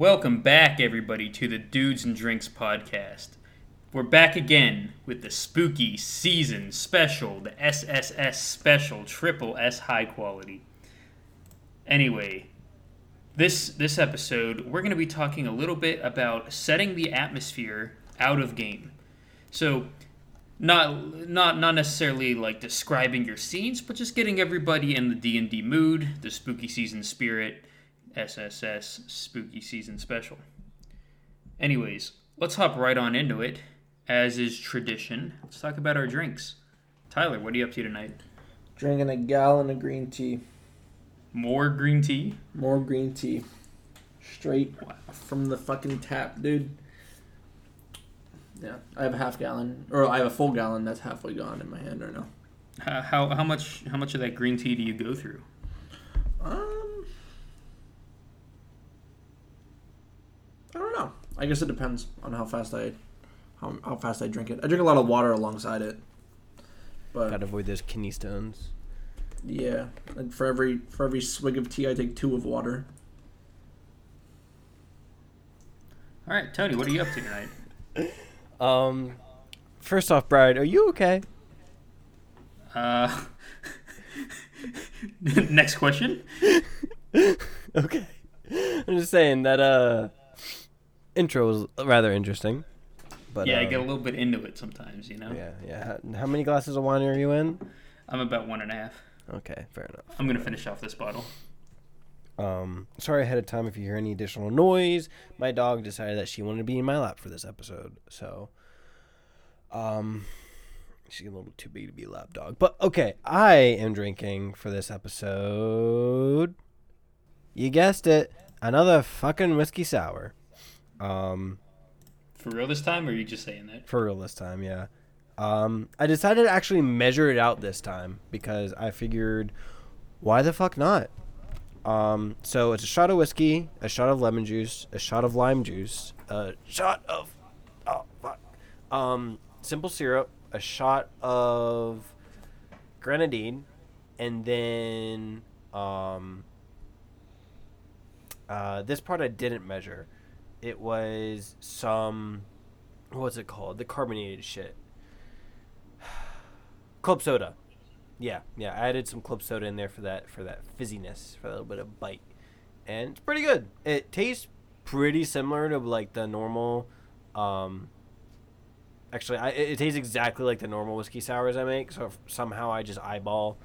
Welcome back, everybody, to the Dudes and Drinks podcast. We're back again with the spooky season special, the SSS special, triple S high quality. Anyway, this this episode we're going to be talking a little bit about setting the atmosphere out of game. So, not not not necessarily like describing your scenes, but just getting everybody in the D and D mood, the spooky season spirit, SSS spooky season special. Anyways, let's hop right on into it. As is tradition, let's talk about our drinks. Tyler, what are you up to tonight? Drinking a gallon of green tea. More green tea? More green tea. Straight from the fucking tap, dude. Yeah, I have a half gallon, or I have a full gallon that's halfway gone in my hand right now. How, how, how much how much of that green tea do you go through? Um, I don't know. I guess it depends on how fast I, how, how fast I drink it. I drink a lot of water alongside it. But Gotta avoid those kidney stones. yeah, and for every for every swig of tea, I take two of water. All right, Tony, what are you up to tonight? Um, first off, Brad, are you okay? Uh, next question. okay. I'm just saying that uh, intro was rather interesting. But yeah, I um, get a little bit into it sometimes, you know. Yeah, yeah. How, how many glasses of wine are you in? I'm about one and a half. Okay, fair enough. I'm gonna finish off this bottle. Um, sorry ahead of time if you hear any additional noise. My dog decided that she wanted to be in my lap for this episode, so um, she's a little too big to be a lap dog. But okay, I am drinking for this episode. You guessed it, another fucking whiskey sour. Um, For real this time, or are you just saying that? for real this time, yeah. Um, I decided to actually measure it out this time because I figured, why the fuck not? Um, so it's a shot of whiskey, a shot of lemon juice, a shot of lime juice, a shot of oh fuck, um, simple syrup, a shot of grenadine, and then um, uh, this part I didn't measure. It was some what's it called? The carbonated shit. Club soda. Yeah, yeah. I added some club soda in there for that for that fizziness, for a little bit of bite, and it's pretty good. It tastes pretty similar to like the normal. Um, actually, I, it, it tastes exactly like the normal whiskey sours I make. So somehow I just eyeball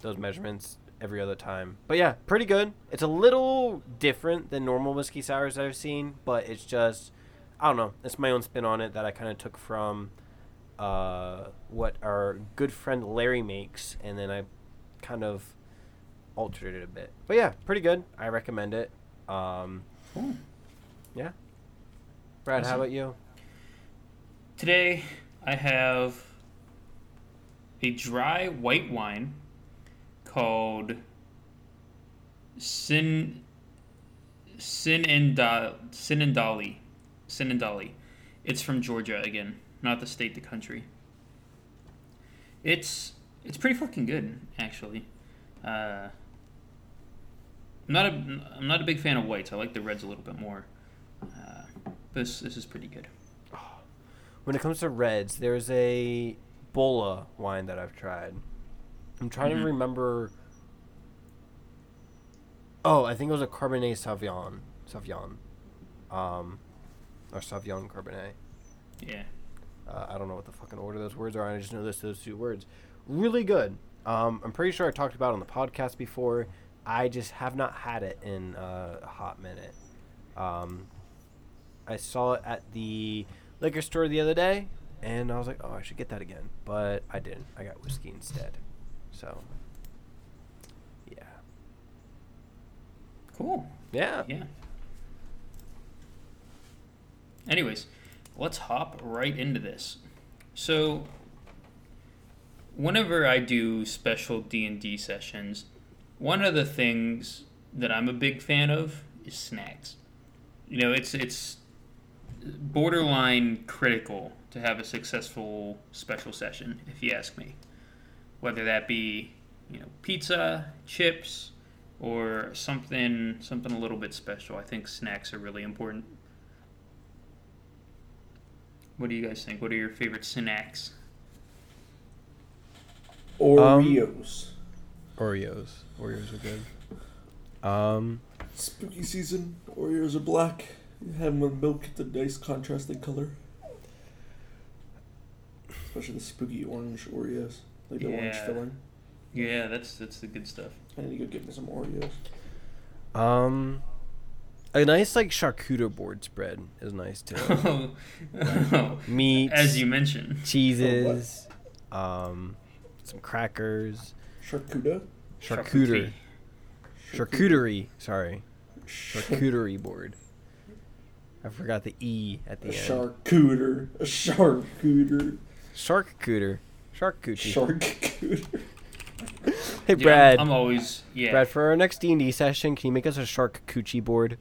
those measurements every other time. But yeah, pretty good. It's a little different than normal whiskey sours that I've seen, but it's just I don't know. It's my own spin on it that I kind of took from uh, what our good friend Larry makes, and then I kind of altered it a bit. But yeah, pretty good. I recommend it. Um, Cool. yeah. Brad, how about you? Today, I have a dry white wine called Sin Sinenda Sinendali. Sinendali. It's from Georgia again, not the state, the country. It's it's pretty fucking good, actually. Uh, I'm not a I'm not a big fan of whites. I like the reds a little bit more. Uh, this this is pretty good. When it comes to reds, there's a Bola wine that I've tried. I'm trying Mhm. to remember. Oh, I think it was a Cabernet Sauvignon. Sauvignon. Um, or Sauvignon Cabernet. Yeah. Uh, I don't know what the fucking order those words are. I just know this those two words. Really good. Um, I'm pretty sure I talked about it on the podcast before. I just have not had it in uh, a hot minute. Um, I saw it at the liquor store the other day, and I was like, "Oh, I should get that again," but I didn't. I got whiskey instead. So, yeah, Cool. yeah. Yeah. Anyways, let's hop right into this. So, whenever I do special D&D sessions, one of the things that I'm a big fan of is snacks. You know, it's it's borderline critical to have a successful special session, if you ask me. Whether that be, you know, pizza, chips, or something something a little bit special. I think snacks are really important. What do you guys think? What are your favorite snacks? Oreos. Oreos. Oreos are good. Um, Spooky season. Oreos are black. You have them with milk. It's a nice contrasting color. Especially the spooky orange Oreos. Like the orange Yeah. filling. Yeah, that's that's the good stuff. I need to go get me some Oreos. um, a nice like charcuterie board spread is nice too. Oh, Meats, as you mentioned. cheeses, um, some crackers, Charcuterie. charcuterie, charcuterie. Sorry, charcuterie board. I forgot the e at A the end. A charcuter. A charcuter. Charcuter, charcuterie. Charcuter. Hey Dude, I'm- Brad, I'm, always yeah. Brad, for our next D and D session, can you make us a charcuterie board?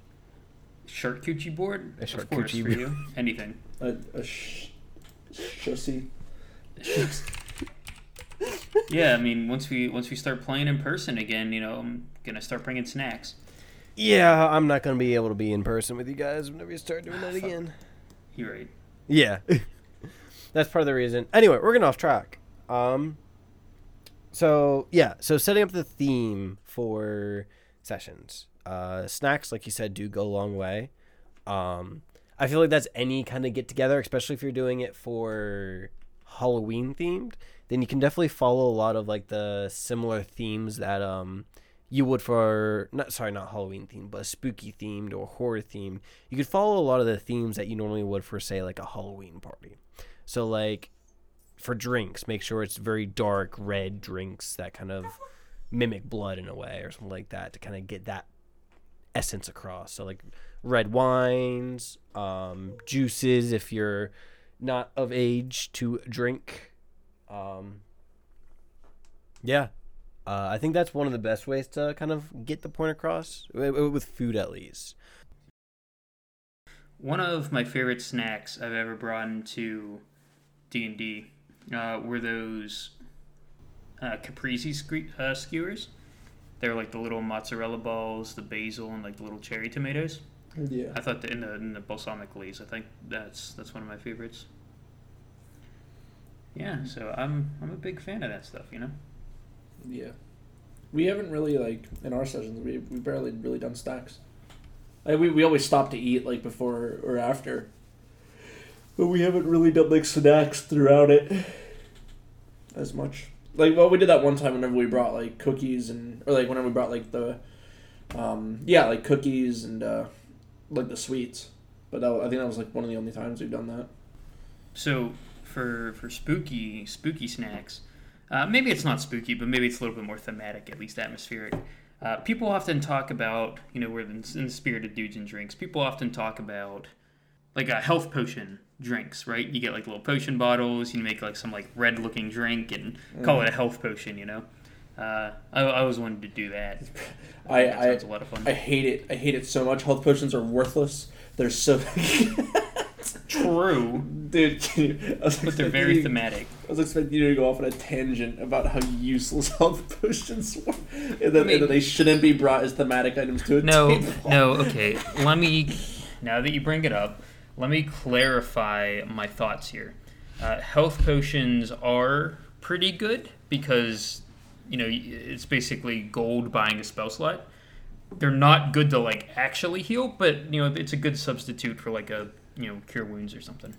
Charcuterie board? A of course, charcuterie for board. you. Anything. A, a sh- shussy. yeah, I mean, once we once we start playing in person again, you know, I'm gonna start bringing snacks. Yeah, I'm not gonna be able to be in person with you guys whenever you start doing ah, that again. You're right. Yeah, that's part of the reason. Anyway, we're getting off track. Um, so yeah, so setting up the theme for sessions. Uh, snacks, like you said, do go a long way. Um, I feel like that's any kind of get together, especially if you're doing it for Halloween themed. Then you can definitely follow a lot of like the similar themes that um you would for not sorry not Halloween themed but spooky themed or horror themed. You could follow a lot of the themes that you normally would for say like a Halloween party. So like for drinks, make sure it's very dark red drinks that kind of mimic blood in a way or something like that to kind of get that essence across. So like red wines, um, juices if you're not of age to drink. Um, yeah, uh, I think that's one of the best ways to kind of get the point across wi- wi- with food at least. One of my favorite snacks I've ever brought into D and D uh, were those uh, caprese uh, skewers. They're like the little mozzarella balls, the basil, and like the little cherry tomatoes. Yeah. I thought the, in the in the balsamic glaze. I think that's that's one of my favorites. Yeah, so I'm I'm a big fan of that stuff. You know. Yeah. We haven't really like in our sessions we we barely really done stacks. Like we, we always stop to eat like before or after. But we haven't really done like snacks throughout it as much. Like well we did that one time whenever we brought like cookies and or like whenever we brought like the um yeah, like cookies and uh like the sweets. But that, I think that was like one of the only times we've done that. So for for spooky spooky snacks, uh, maybe it's not spooky, but maybe it's a little bit more thematic, at least atmospheric. Uh, people often talk about, you know, we're in, in the spirit of dudes and drinks. People often talk about like a health potion drinks, right? You get like little potion bottles. You make like some like red looking drink and call it a health potion. You know, uh, I, I always wanted to do that. I I, sounds a lot of fun. I hate it. I hate it so much. Health potions are worthless. They're so True, Dude, you, I was but they're expecting very you- thematic. I was expecting you to go off on a tangent about how useless health potions were, and that, I and mean- that they shouldn't be brought as thematic items to a No, table. no, okay. Let me, now that you bring it up, let me clarify my thoughts here. Uh, health potions are pretty good because, you know, it's basically gold buying a spell slot. They're not good to, like, actually heal, but, you know, it's a good substitute for, like, a, you know, cure wounds or something.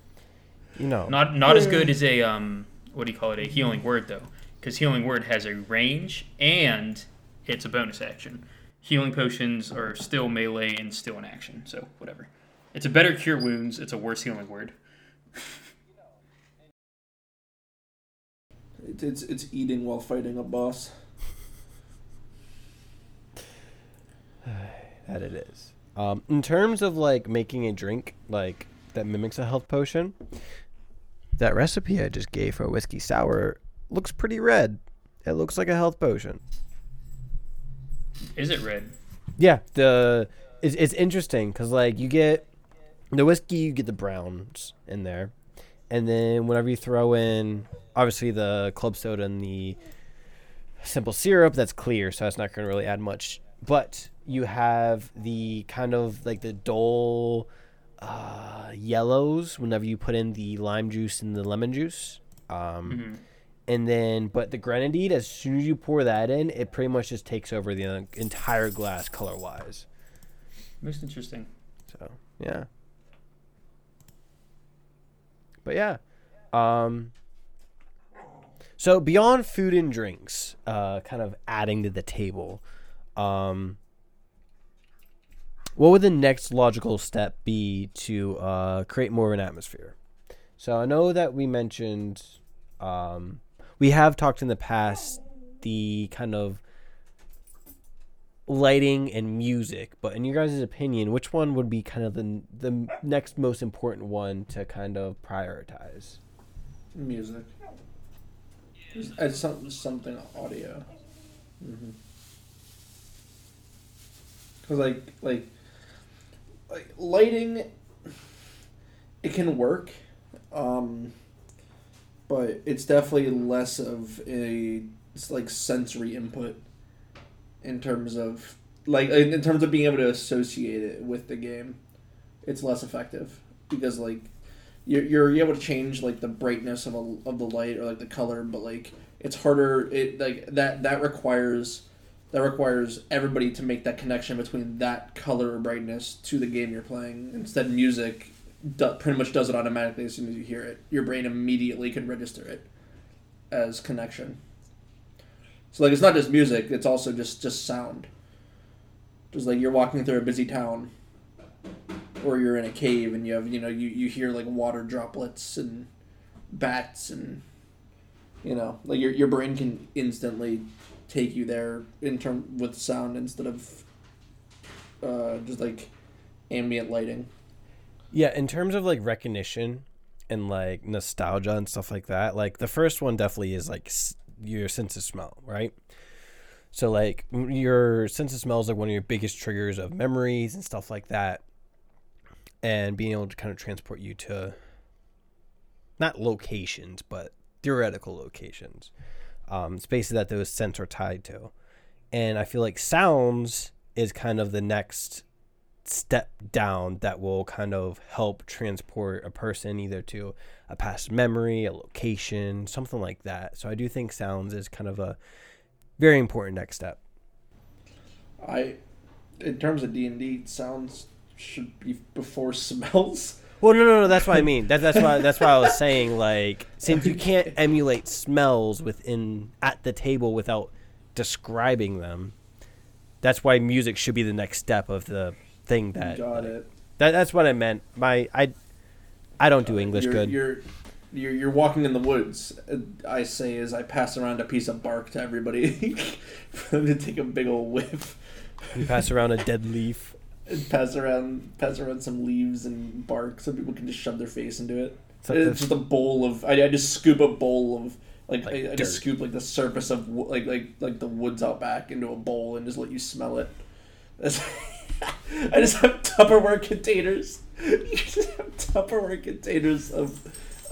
You know, Not not as good as a, um, what do you call it, a healing word, though. Because healing word has a range and it's a bonus action. Healing potions are still melee and still an action, so whatever. It's a better cure wounds. It's a worse healing word. It's, it's it's eating while fighting a boss. that it is. Um, in terms of like making a drink like that mimics a health potion, that recipe I just gave for a whiskey sour looks pretty red. It looks like a health potion. Is it red? Yeah, the it's, it's interesting because like you get the whiskey, you get the browns in there, and then whenever you throw in obviously the club soda and the simple syrup, that's clear, so that's not going to really add much. but you have the kind of like the dull uh, yellows whenever you put in the lime juice and the lemon juice. Um, hmm and then, but the grenadine, as soon as you pour that in, it pretty much just takes over the entire glass color wise. Most interesting. So yeah. But yeah. Um so beyond food and drinks, uh kind of adding to the table, um what would the next logical step be to uh create more of an atmosphere? So I know that we mentioned um we have talked in the past the kind of lighting and music, but in your guys' opinion, which one would be kind of the the next most important one to kind of prioritize? Music. It's some, something audio. Mm-hmm. Cause like like like lighting, it can work, um, but it's definitely less of a it's like sensory input in terms of like in terms of being able to associate it with the game. It's less effective because like you're, you're able to change like the brightness of a, of the light or like the color, but like it's harder. It like that that requires that requires everybody to make that connection between that color or brightness to the game you're playing. Instead, music do, pretty much does it automatically as soon as you hear it. Your brain immediately can register it as connection. So like it's not just music; it's also just just sound. Just like you're walking through a busy town, or you're in a cave and you have you know you, you hear like water droplets and bats and you know like your your brain can instantly take you there in term with sound instead of uh, just like ambient lighting. Yeah, in terms of like recognition and like nostalgia and stuff like that, like the first one definitely is like your sense of smell, right? So like your sense of smell is like one of your biggest triggers of memories and stuff like that, and being able to kind of transport you to not locations but theoretical locations, um, spaces that those scents are tied to, and I feel like sounds is kind of the next step down that will kind of help transport a person either to a past memory, a location, something like that. So I do think sounds is kind of a very important next step. I, in terms of D and D, sounds should be before smells. Well, no, no, no. That's what I mean. That, that's why. That's why I was saying like since you can't emulate smells within at the table without describing them, that's why music should be the next step of the thing that. Got it. That, that's what I meant. My I, I don't do English you're, good. You're, you're you're walking in the woods. I say as I pass around a piece of bark to everybody for them to take a big old whiff. You pass around a dead leaf. And pass around pass around some leaves and bark so people can just shove their face into it. It's like it's just a bowl of. I, I just scoop a bowl of like, Like I, I just scoop like the surface of like like like the woods out back into a bowl and just let you smell it. That's, I just have Tupperware containers. You just have Tupperware containers of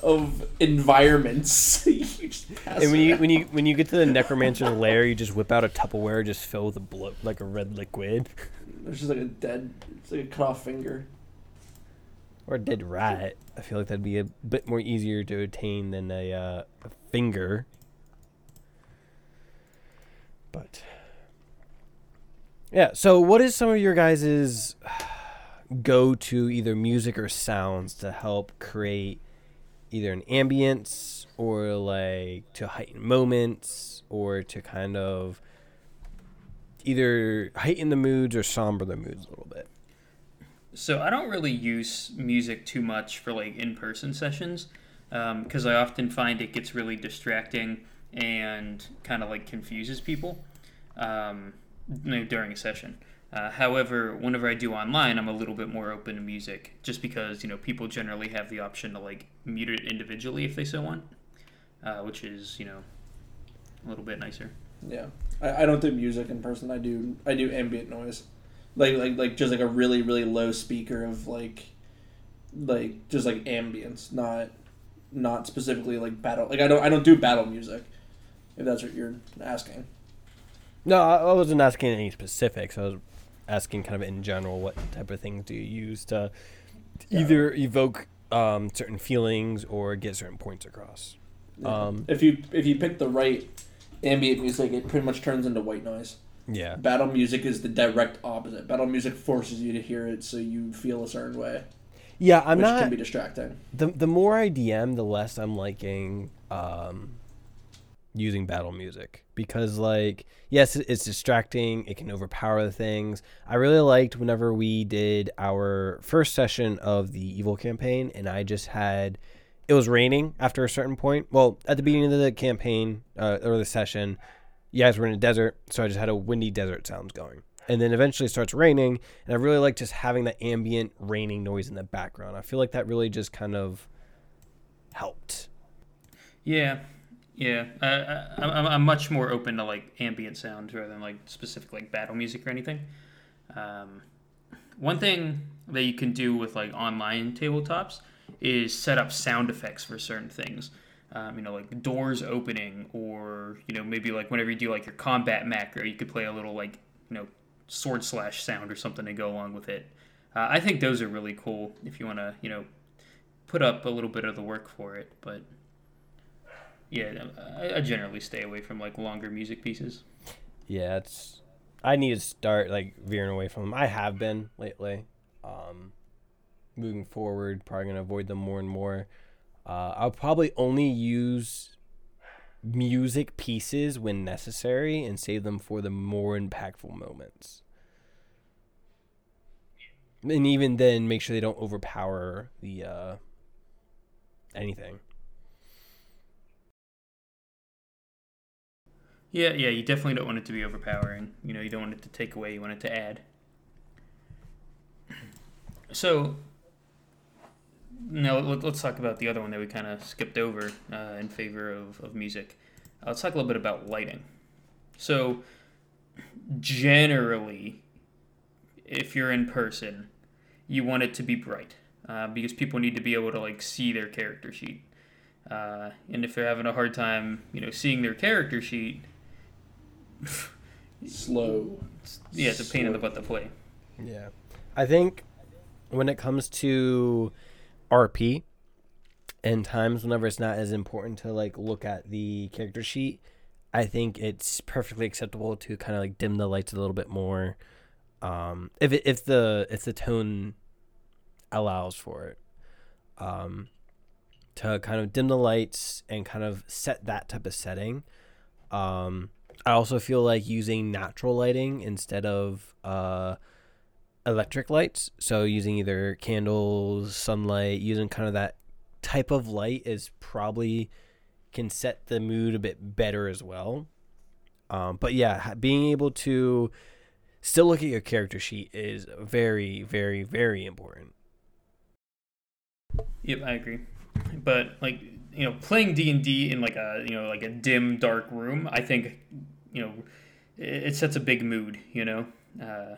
of environments. you just pass And when you when you when you get to the necromancer lair, you just whip out a Tupperware, just fill with a blo- like a red liquid there's just like a dead, it's like a cut off finger. or a dead rat. I feel like that'd be a bit more easier to attain than a, uh, a finger. But yeah, so what is some of your guys's go to either music or sounds to help create either an ambience or like to heighten moments or to kind of either heighten the moods or somber the moods a little bit. So I don't really use music too much for like in-person sessions because I often find it gets really distracting and kind of like confuses people um, during a session. Uh, however, whenever I do online, I'm a little bit more open to music, just because you know people generally have the option to like mute it individually if they so want, uh, which is you know a little bit nicer. Yeah, I, I don't do music in person. I do I do ambient noise, like like like just like a really really low speaker of like, like just like ambience, not not specifically like battle. Like I don't I don't do battle music, if that's what you're asking. No, I wasn't asking any specifics. I was asking kind of in general what type of things do you use to either evoke um, certain feelings or get certain points across. Um, if you if you pick the right ambient music, it pretty much turns into white noise. Yeah. Battle music is the direct opposite. Battle music forces you to hear it so you feel a certain way, Yeah, I'm which not. can be distracting. the the more I DM, the less I'm liking um, using battle music because, like, yes, it's distracting. It can overpower the things. I really liked whenever we did our first session of the evil campaign, and I just had. It was raining after a certain point. Well, at the beginning of the campaign uh, or the session, you guys were in a desert, so I just had a windy desert sounds going. And then eventually it starts raining, and I really like just having that ambient raining noise in the background. I feel like that really just kind of helped. Yeah, yeah. Uh, I, I'm, I'm much more open to like ambient sounds rather than like specific like battle music or anything. Um, one thing that you can do with like online tabletops is set up sound effects for certain things. Um, you know, like doors opening, or you know, maybe like whenever you do like your combat macro, you could play a little like you know sword slash sound or something to go along with it. Uh, I think those are really cool if you want to you know put up a little bit of the work for it, but yeah, I, I generally stay away from like longer music pieces. Yeah, it's. I need to start like veering away from them. I have been lately. Um, moving forward, probably gonna avoid them more and more. Uh, I'll probably only use music pieces when necessary and save them for the more impactful moments. And even then, make sure they don't overpower the uh, anything. Yeah, yeah, you definitely don't want it to be overpowering. You know, you don't want it to take away. You want it to add. So now let- let's talk about the other one that we kind of skipped over uh, in favor of, of music. Uh, let's talk a little bit about lighting. So generally, if you're in person, you want it to be bright uh, because people need to be able to like see their character sheet. Uh, and if they're having a hard time, you know, seeing their character sheet, Slow. yeah, it's a pain in the butt to play. Yeah. I think when it comes to RP and times whenever it's not as important to like look at the character sheet, I think it's perfectly acceptable to kind of like dim the lights a little bit more. Um, if it, if the if the tone allows for it, um, to kind of dim the lights and kind of set that type of setting. Um, I also feel like using natural lighting instead of uh, electric lights. So using either candles, sunlight, using kind of that type of light is probably can set the mood a bit better as well. Um, but yeah, being able to still look at your character sheet is very, very, very important. Yep, I agree. But like you know, playing D and D in like a you know like a dim, dark room, I think you know it, sets a big mood. You know, uh,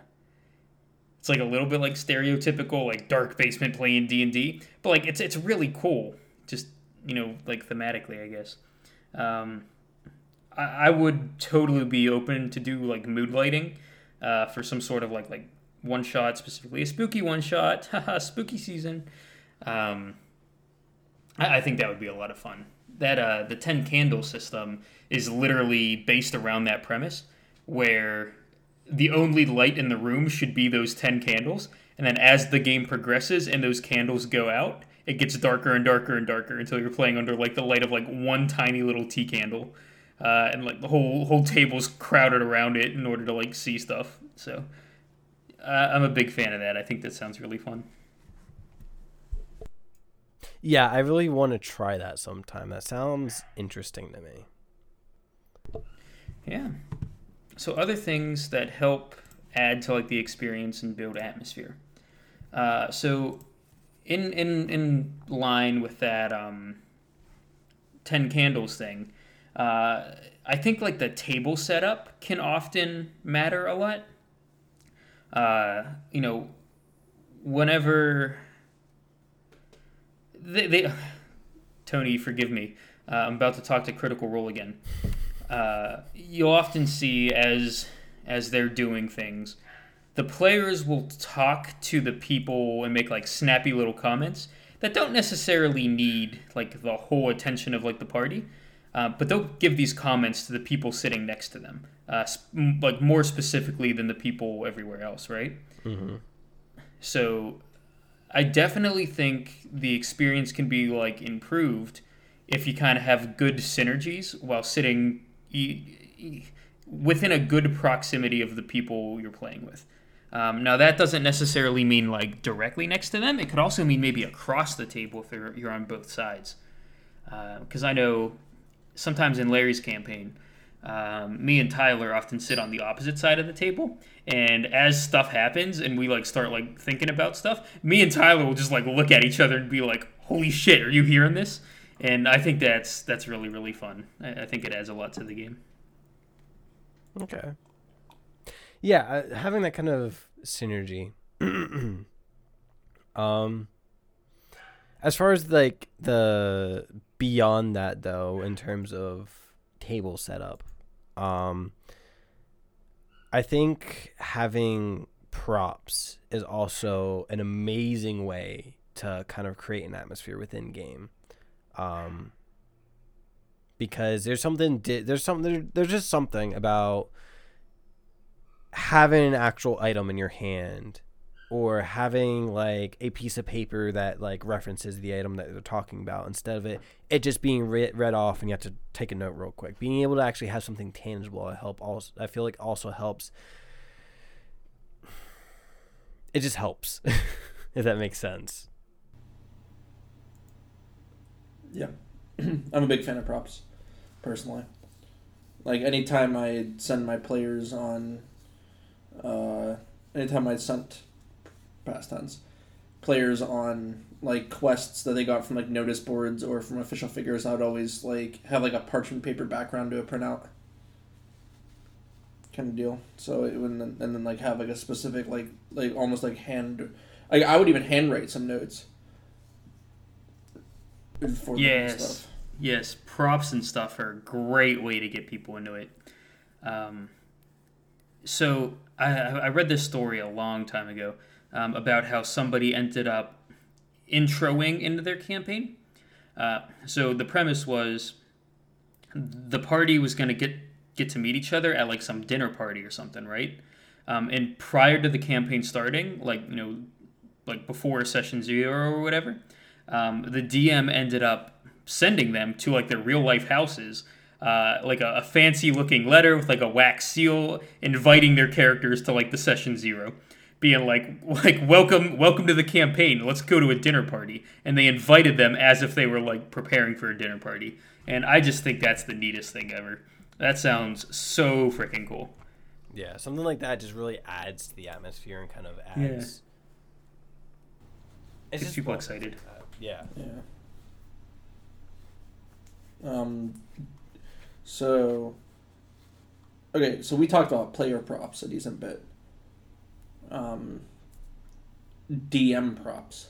it's like a little bit like stereotypical like dark basement playing D and D, but like it's it's really cool. Just you know, like thematically, I guess. Um, I, I would totally be open to do like mood lighting uh, for some sort of like like one shot, specifically a spooky one shot. Haha, spooky season. Um, I, I think that would be a lot of fun. That uh, the ten candle system is literally based around that premise, where the only light in the room should be those ten candles, and then as the game progresses and those candles go out, it gets darker and darker and darker until you're playing under like the light of like one tiny little tea candle, uh, and like the whole whole table's crowded around it in order to like see stuff. So uh, I'm a big fan of that. I think that sounds really fun. Yeah, I really want to try that sometime. That sounds interesting to me. Yeah. So other things that help add to like the experience and build atmosphere. Uh, so in in in line with that um, ten candles thing, uh, I think like the table setup can often matter a lot. Uh, you know, whenever they, they Tony, forgive me. Uh, I'm about to talk to Critical Role again. uh, you'll often see as as they're doing things, the players will talk to the people and make like snappy little comments that don't necessarily need like the whole attention of like the party. Uh, but they'll give these comments to the people sitting next to them, uh, sp- like more specifically than the people everywhere else, right? Mm-hmm. So I definitely think the experience can be like improved if you kind of have good synergies while sitting within a good proximity of the people you're playing with. Um, now that doesn't necessarily mean like directly next to them. It could also mean maybe across the table if you're, you're on both sides. Because I know sometimes in Larry's campaign, um, me and Tyler often sit on the opposite side of the table, and as stuff happens and we like start like thinking about stuff, me and Tyler will just like look at each other and be like, "Holy shit, are you hearing this?" And I think that's that's really really fun. I, I think it adds a lot to the game. Okay. Yeah, uh, having that kind of synergy. um as far as like the beyond that though in terms of table setup, um I think having props is also an amazing way to kind of create an atmosphere within game. Um because there's something there's something there's just something about having an actual item in your hand or having like a piece of paper that like references the item that they're talking about instead of it it just being read, read off and you have to take a note real quick. Being able to actually have something tangible to help also i feel like also helps. It just helps if that makes sense. Yeah, I'm a big fan of props, personally. Like anytime I send my players on, uh, anytime I sent past tense players on like quests that they got from like notice boards or from official figures, I would always like have like a parchment paper background to a printout kind of deal. So it would and then like have like a specific like like almost like hand, like I would even handwrite some notes. Yes. stuff. Yes, props and stuff are a great way to get people into it. Um, so I, I read this story a long time ago um, about how somebody ended up introing into their campaign. Uh, so the premise was the party was going to get get to meet each other at like some dinner party or something, right? Um, and prior to the campaign starting, like you know, like before session zero or whatever, um, the DM ended up sending them to like their real life houses, uh, like a, a fancy looking letter with like a wax seal, inviting their characters to like the session zero, being like like welcome welcome to the campaign. Let's go to a dinner party, and they invited them as if they were like preparing for a dinner party. And I just think that's the neatest thing ever. That sounds so freaking cool. yeah something like that just really adds to the atmosphere and kind of adds Yeah. it's Gets just people cool. excited. Uh, yeah Yeah. Um. So. Okay, so we talked about player props a decent bit. Um. DM props.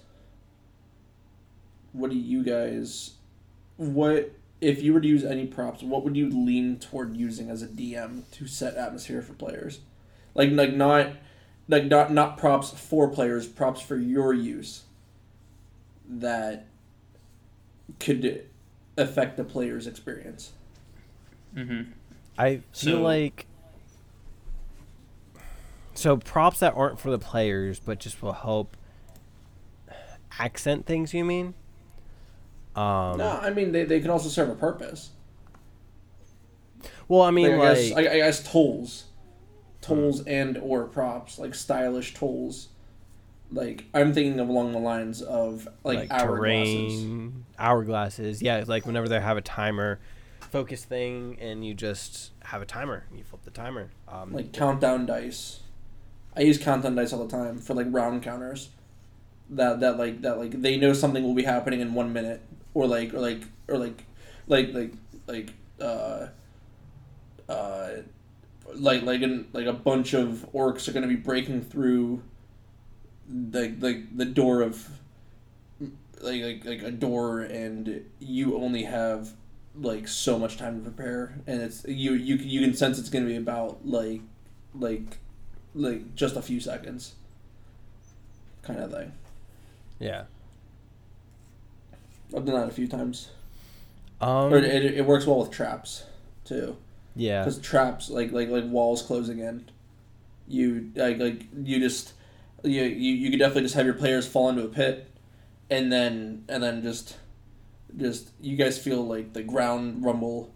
What do you guys? What if you were to use any props? What would you lean toward using as a DM to set atmosphere for players? Like, like not, like not not props for players, props for your use. That could affect the player's experience. hmm I feel So- like so props that aren't for the players but just will help accent things. You mean? Um, no, I mean they, they can also serve a purpose. Well, I mean, Like, I, like, guess, I, I guess tools, tools and or props like stylish tools. Like I'm thinking of along the lines of like, like, hourglasses. terrain, hourglasses. Yeah, like whenever they have a timer focus thing, and you just have a timer, you flip the timer. Um, like countdown dice. I use countdown dice all the time for like round counters. That that like that like they know something will be happening in one minute, or like or like or like like like like uh uh like like in, like a bunch of orcs are gonna be breaking through the like the door of like like like a door and you only have like so much time to prepare, and it's you you you can sense it's gonna be about like like like just a few seconds, kind of thing. Yeah. I've done that a few times. Um. It, it, it works well with traps too, yeah. because traps like like like walls closing in, you like like you just you you you could definitely just have your players fall into a pit, and then and then just just you guys feel like the ground rumble,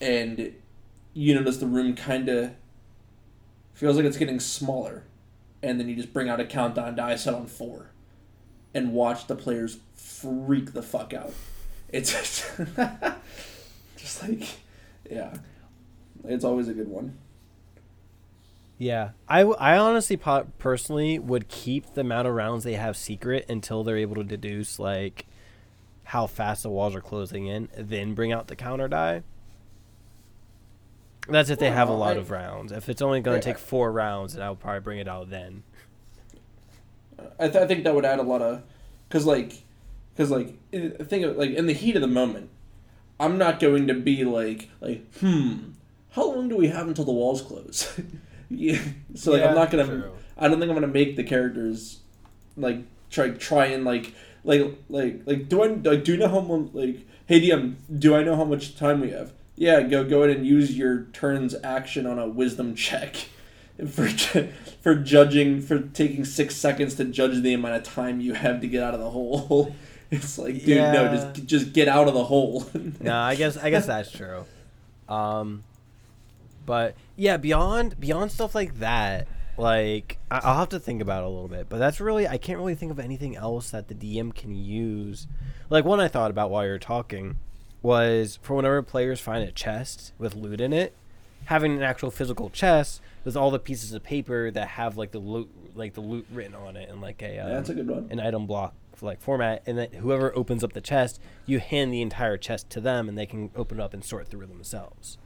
and you notice the room kind of feels like it's getting smaller, and then you just bring out a countdown die set on four, and watch the players freak the fuck out. It's just, just like, yeah, it's always a good one. Yeah, I, I honestly personally would keep the amount of rounds they have secret until they're able to deduce like how fast the walls are closing in, then bring out the counter die. That's if they have a lot I- of rounds. If it's only going I- to take four rounds, then I would probably bring it out then. I, th- I think that would add a lot of, cause like, cause like, think of, like in the heat of the moment, I'm not going to be like like hmm, how long do we have until the walls close? yeah, so like I'm not gonna. True. I don't think I'm gonna make the characters like try try and like like like like do I like do you know how much like hey DM do I know how much time we have? Yeah, go go ahead and use your turn's action on a wisdom check for for judging for taking six seconds to judge the amount of time you have to get out of the hole. It's like dude, no, just just get out of the hole. no, I guess I guess that's true. Um, but yeah, beyond beyond stuff like that, like I'll have to think about it a little bit. But that's really I can't really think of anything else that the DM can use. Like one I thought about while you were talking was for whenever players find a chest with loot in it, having an actual physical chest with all the pieces of paper that have like the loot like the loot written on it and like a um, Yeah, that's a good one. an item block like format and then whoever opens up the chest you hand the entire chest to them and they can open it up and sort through themselves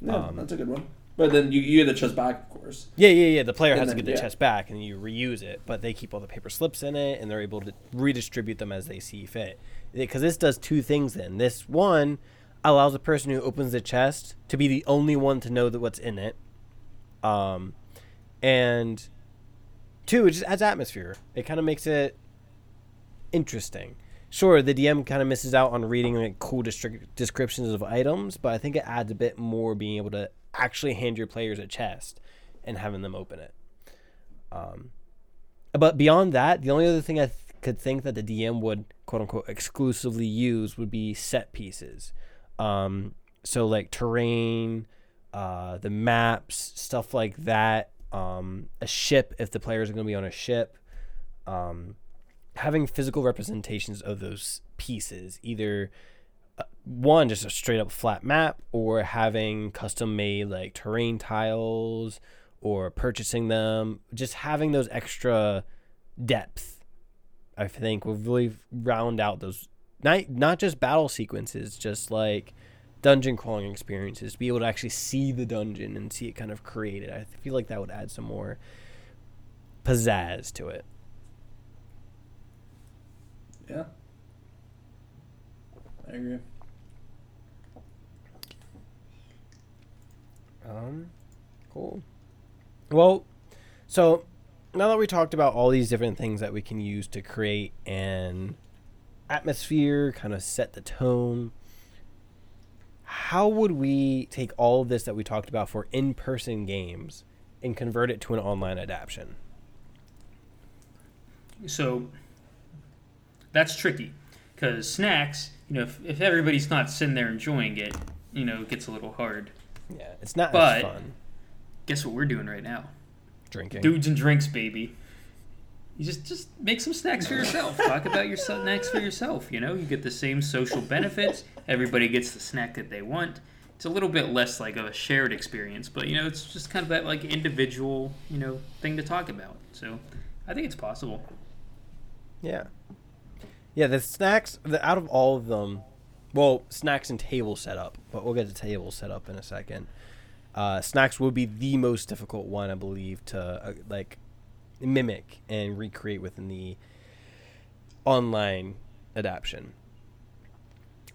Yeah, um, that's a good one. But then you, you get the chest back, of course. yeah yeah yeah the player And has then- to get the yeah. chest back and you reuse it but they keep all the paper slips in it and they're able to redistribute them as they see fit because this does two things then. This one allows the person who opens the chest to be the only one to know that what's in it. Um and two it just adds atmosphere. It kind of makes it interesting. Sure the dm kind of misses out on reading like cool distri- descriptions of items but i think it adds a bit more being able to actually hand your players a chest and having them open it. Um but beyond that the only other thing i th- could think that the dm would quote unquote exclusively use would be set pieces. Um so like terrain uh the maps stuff like that um a ship if the players are going to be on a ship um having physical representations of those pieces either uh, one just a straight up flat map or having custom made like terrain tiles or purchasing them just having those extra depth i think will really round out those not not just battle sequences just like dungeon crawling experiences to be able to actually see the dungeon and see it kind of created i feel like that would add some more pizzazz to it Yeah. I agree. Um, cool. Well, so now that we talked about all these different things that we can use to create an atmosphere, kind of set the tone, how would we take all of this that we talked about for in person games and convert it to an online adaptation? So that's tricky because snacks, you know, if, if everybody's not sitting there enjoying it, you know, it gets a little hard. Yeah, it's not But- as fun Guess what we're doing right now? Drinking. Dudes and drinks, baby. You just just make some snacks for yourself. Talk about your snacks for yourself. You know, you get the same social benefits. Everybody gets the snack that they want. It's a little bit less like of a shared experience, but you know, it's just kind of that like individual, you know, thing to talk about. So, I think it's possible. Yeah. Yeah, the snacks, the, out of all of them, well, snacks and table setup, but we'll get to table setup in a second. Uh, snacks would be the most difficult one, I believe, to uh, like mimic and recreate within the online adaptation.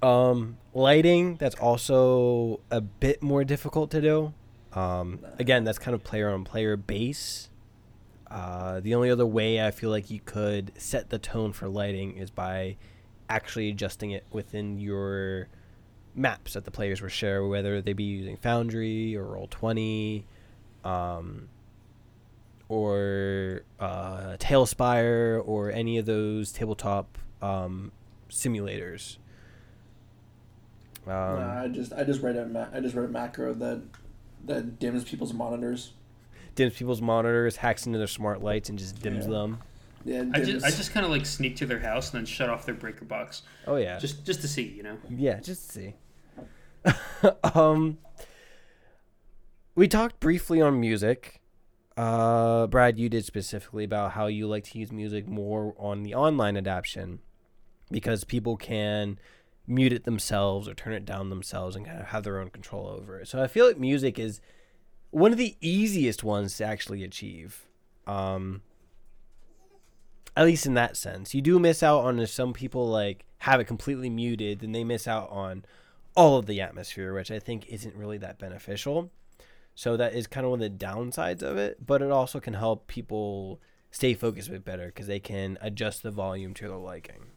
Um, lighting that's also a bit more difficult to do. Um, again, that's kind of player on player base. Uh, the only other way I feel like you could set the tone for lighting is by actually adjusting it within your maps that the players will share, whether they be using Foundry or Roll20, um, or uh, TaleSpire, or any of those tabletop um, simulators. Um, Nah, I just I just read a ma- I just read a macro that that dims people's monitors. dims people's monitors, hacks into their smart lights, and just dims Yeah. them. Yeah, I just, I just kind of like sneak to their house and then shut off their breaker box, Oh yeah, just just to see, you know. yeah, just to see. um, we talked briefly on music. Uh, Brad, you did specifically about how you like to use music more on the online adaption because people can mute it themselves or turn it down themselves and kind of have their own control over it. So I feel like music is one of the easiest ones to actually achieve. Um, at least in that sense, you do miss out on if some people like have it completely muted, then they miss out on all of the atmosphere, which I think isn't really that beneficial. So that is kind of one of the downsides of it, but it also can help people stay focused a bit better because they can adjust the volume to their liking.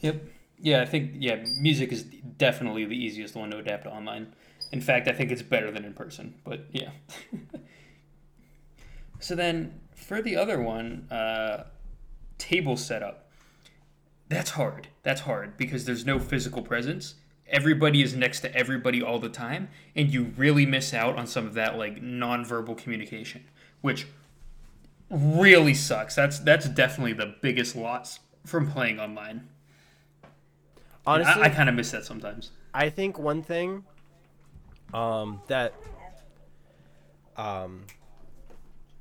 Yep. Yeah, I think yeah, music is definitely the easiest one to adapt online. In fact, I think it's better than in person. But yeah. so then, for the other one, uh, table setup. That's hard. That's hard because there's no physical presence. Everybody is next to everybody all the time, and you really miss out on some of that like nonverbal communication, which really sucks. That's that's definitely the biggest loss from playing online. Honestly, I, I kind of miss that sometimes. I think one thing um, that um,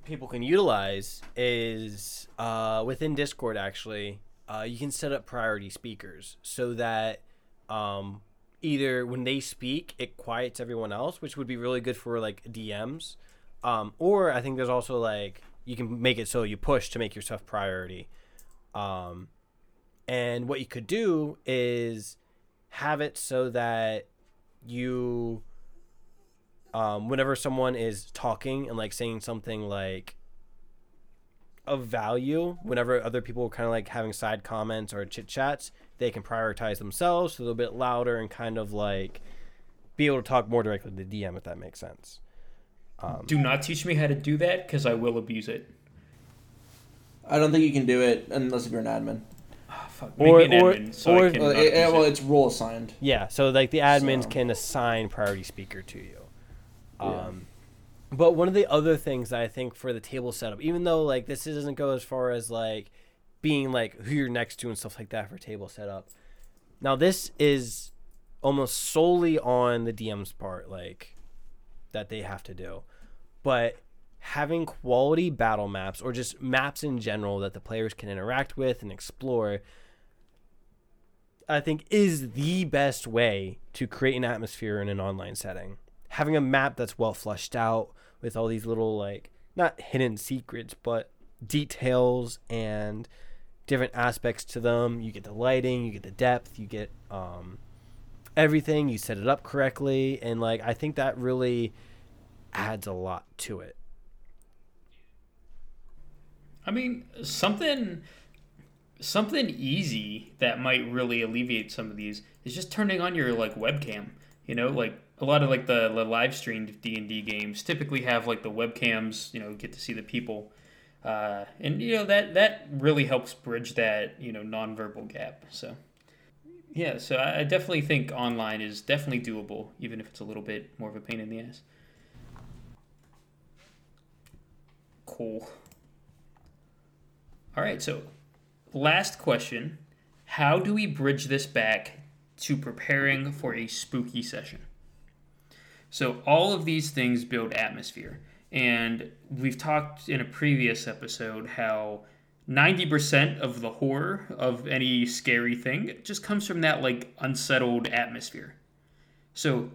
people can utilize is uh, within Discord. Actually, uh, you can set up priority speakers so that um, either when they speak, it quiets everyone else, which would be really good for like DMs. Um, or I think there's also like you can make it so you push to make yourself priority. Um, and what you could do is have it so that you um, whenever someone is talking and like saying something like of value whenever other people are kind of like having side comments or chit chats they can prioritize themselves so they're a bit louder and kind of like be able to talk more directly to the dm if that makes sense um, Do not teach me how to do that because I will abuse it. I don't think you can do it unless you're an admin. Ah, fuck. Or- an or- admin so or- I Well, it, well it's role assigned. yeah so like the admins So- can assign priority speaker to you Um, but one of the other things i think for the table setup even though like this doesn't go as far as like being like who you're next to and stuff like that for table setup now this is almost solely on the dm's part like that they have to do but having quality battle maps or just maps in general that the players can interact with and explore I think is the best way to create an atmosphere in an online setting. Having a map that's well fleshed out with all these little like not hidden secrets but details and different aspects to them. You get the lighting, you get the depth, you get um everything, you set it up correctly and like I think that really adds a lot to it. I mean, something something easy that might really alleviate some of these is just turning on your like webcam. You know, like a lot of like the, the live streamed D and D games typically have like the webcams. You know, get to see the people, uh, and you know that that really helps bridge that you know nonverbal gap. So. Yeah, so I I definitely think online is definitely doable, even if it's a little bit more of a pain in the ass. Cool. All right, so last question How do we bridge this back to preparing for a spooky session? So, all of these things build atmosphere. And we've talked in a previous episode how 90% of the horror of any scary thing just comes from that like unsettled atmosphere. So,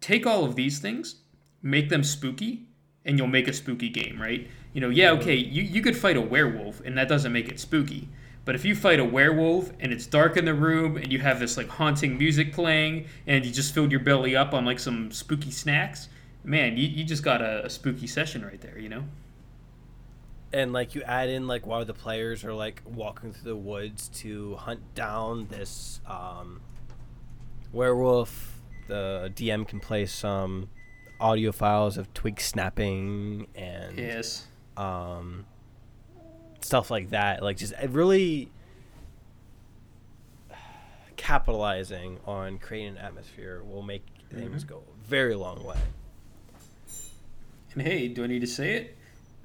take all of these things, make them spooky, and you'll make a spooky game, right? You know, yeah, mm-hmm. okay, you, you could fight a werewolf, and that doesn't make it spooky. But if you fight a werewolf and it's dark in the room and you have this like haunting music playing and you just filled your belly up on like some spooky snacks, man, you, you just got a, a spooky session right there, you know? and like you add in like while the players are like walking through the woods to hunt down this um, werewolf the dm can play some audio files of twig snapping and Yes. um, stuff like that like just uh, really capitalizing on creating an atmosphere will make things mm-hmm. go a very long way And hey, do I need to say it?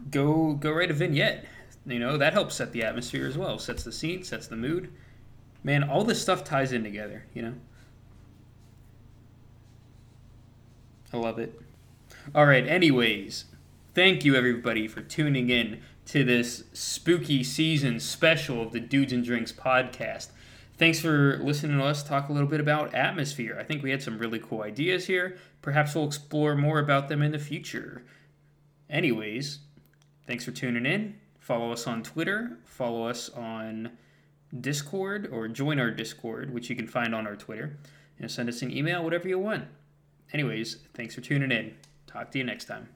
Go go write a vignette. You know, that helps set the atmosphere as well. Sets the scene, sets the mood. Man, all this stuff ties in together, you know? I love it. All right, anyways, thank you everybody for tuning in to this spooky season special of the Dudes and Drinks podcast. Thanks for listening to us talk a little bit about atmosphere. I think we had some really cool ideas here. Perhaps we'll explore more about them in the future. Anyways, thanks for tuning in. Follow us on Twitter, follow us on Discord, or join our Discord, which you can find on our Twitter. And send us an email, whatever you want. Anyways, thanks for tuning in. Talk to you next time.